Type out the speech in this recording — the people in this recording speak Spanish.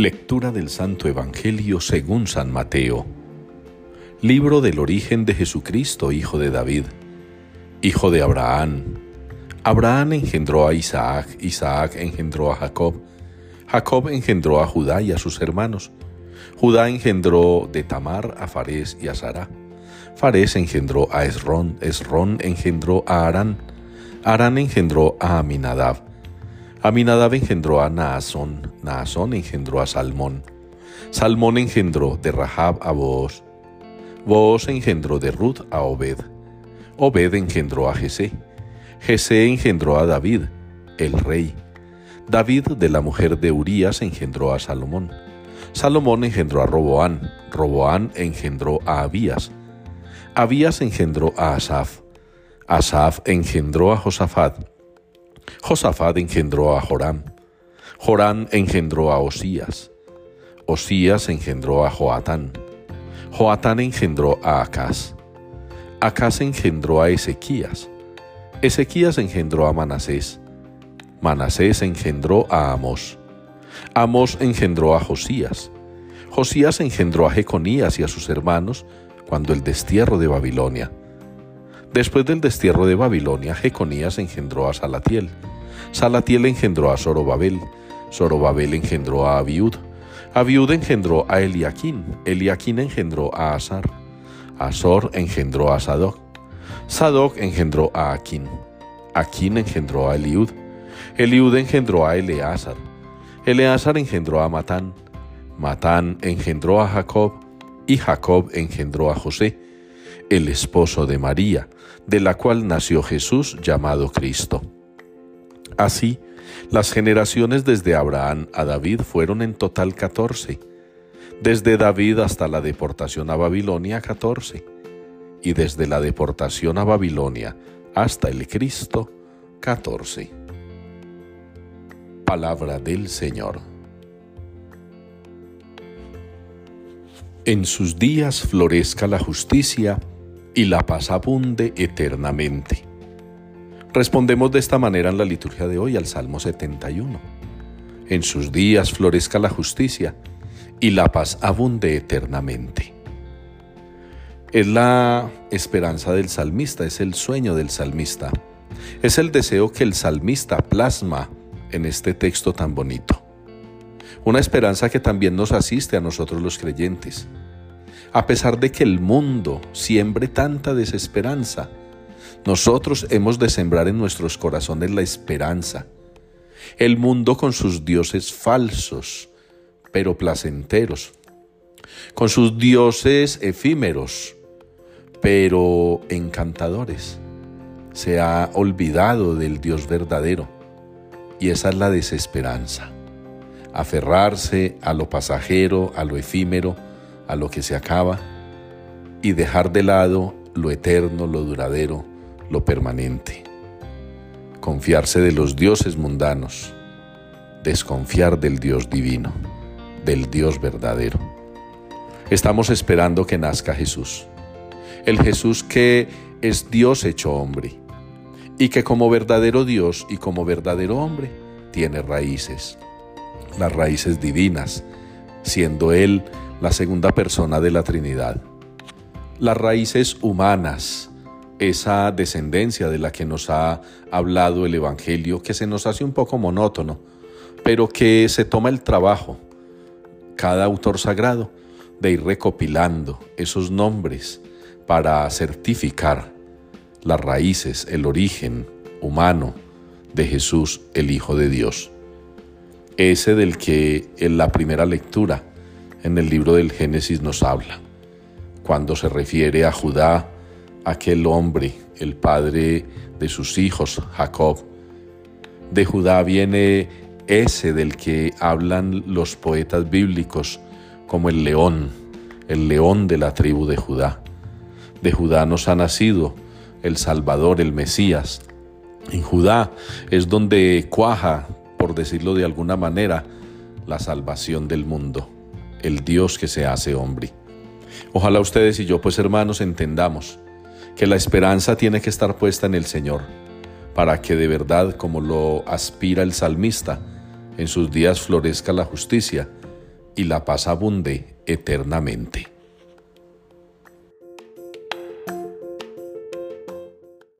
Lectura del Santo Evangelio según San Mateo. Libro del origen de Jesucristo, hijo de David, hijo de Abraham. Abraham engendró a Isaac, Isaac engendró a Jacob, Jacob engendró a Judá y a sus hermanos. Judá engendró de Tamar a Farés y a Sara. Farés engendró a Esrón, Esrón engendró a Arán, Arán engendró a Aminadab, Aminadab engendró a Naasón, Naasón engendró a Salmón, Salmón engendró de Rahab a Booz, Booz engendró de Ruth a Obed, Obed engendró a Jesé, Jesé engendró a David, el rey, David de la mujer de Urías engendró a Salomón, Salomón engendró a Roboán, Roboán engendró a Abías, Abías engendró a Asaf, Asaf engendró a Josafat, Josafat engendró a Joram, Joram engendró a Osías, Osías engendró a Joatán, Joatán engendró a Acaz, Acaz engendró a Ezequías, Ezequías engendró a Manasés, Manasés engendró a Amos, Amos engendró a Josías, Josías engendró a Jeconías y a sus hermanos cuando el destierro de Babilonia. Después del destierro de Babilonia, Jeconías engendró a Salatiel, Salatiel engendró a Zorobabel, Zorobabel engendró a Abiud, Abiud engendró a Eliaquín, Eliaquín engendró a Azar, Azor engendró a Sadoc, Sadoc engendró a Aquín, Aquín engendró a Eliud, Eliud engendró a Eleazar, Eleazar engendró a Matán, Matán engendró a Jacob, y Jacob engendró a José, el esposo de María, de la cual nació Jesús llamado Cristo. Así, las generaciones desde Abraham a David fueron en total catorce, desde David hasta la deportación a Babilonia catorce, y desde la deportación a Babilonia hasta el Cristo catorce. Palabra del Señor. En sus días florezca la justicia y la paz abunde eternamente. Respondemos de esta manera en la liturgia de hoy al Salmo 71. En sus días florezca la justicia y la paz abunde eternamente. Es la esperanza del salmista, es el sueño del salmista, es el deseo que el salmista plasma en este texto tan bonito. Una esperanza que también nos asiste a nosotros los creyentes. A pesar de que el mundo siembre tanta desesperanza, nosotros hemos de sembrar en nuestros corazones la esperanza. El mundo con sus dioses falsos, pero placenteros, con sus dioses efímeros, pero encantadores, se ha olvidado del Dios verdadero. Y esa es la desesperanza. Aferrarse a lo pasajero, a lo efímero, a lo que se acaba, y dejar de lado lo eterno, lo duradero, lo permanente. Confiarse de los dioses mundanos, desconfiar del Dios divino, del Dios verdadero. Estamos esperando que nazca Jesús, el Jesús que es Dios hecho hombre y que como verdadero Dios y como verdadero hombre tiene raíces, las raíces divinas, siendo Él la segunda persona de la Trinidad, las raíces humanas, esa descendencia de la que nos ha hablado el Evangelio, que se nos hace un poco monótono, pero que se toma el trabajo, cada autor sagrado, de ir recopilando esos nombres para certificar las raíces, el origen humano de Jesús, el Hijo de Dios. Ese del que en la primera lectura en el libro del Génesis nos habla, cuando se refiere a Judá, aquel hombre, el padre de sus hijos, Jacob. De Judá viene ese del que hablan los poetas bíblicos como el león, el león de la tribu de Judá. De Judá nos ha nacido el Salvador, el Mesías. En Judá es donde cuaja, por decirlo de alguna manera, la salvación del mundo, el Dios que se hace hombre. Ojalá ustedes y yo, pues hermanos, entendamos que la esperanza tiene que estar puesta en el Señor, para que de verdad, como lo aspira el salmista, en sus días florezca la justicia y la paz abunde eternamente.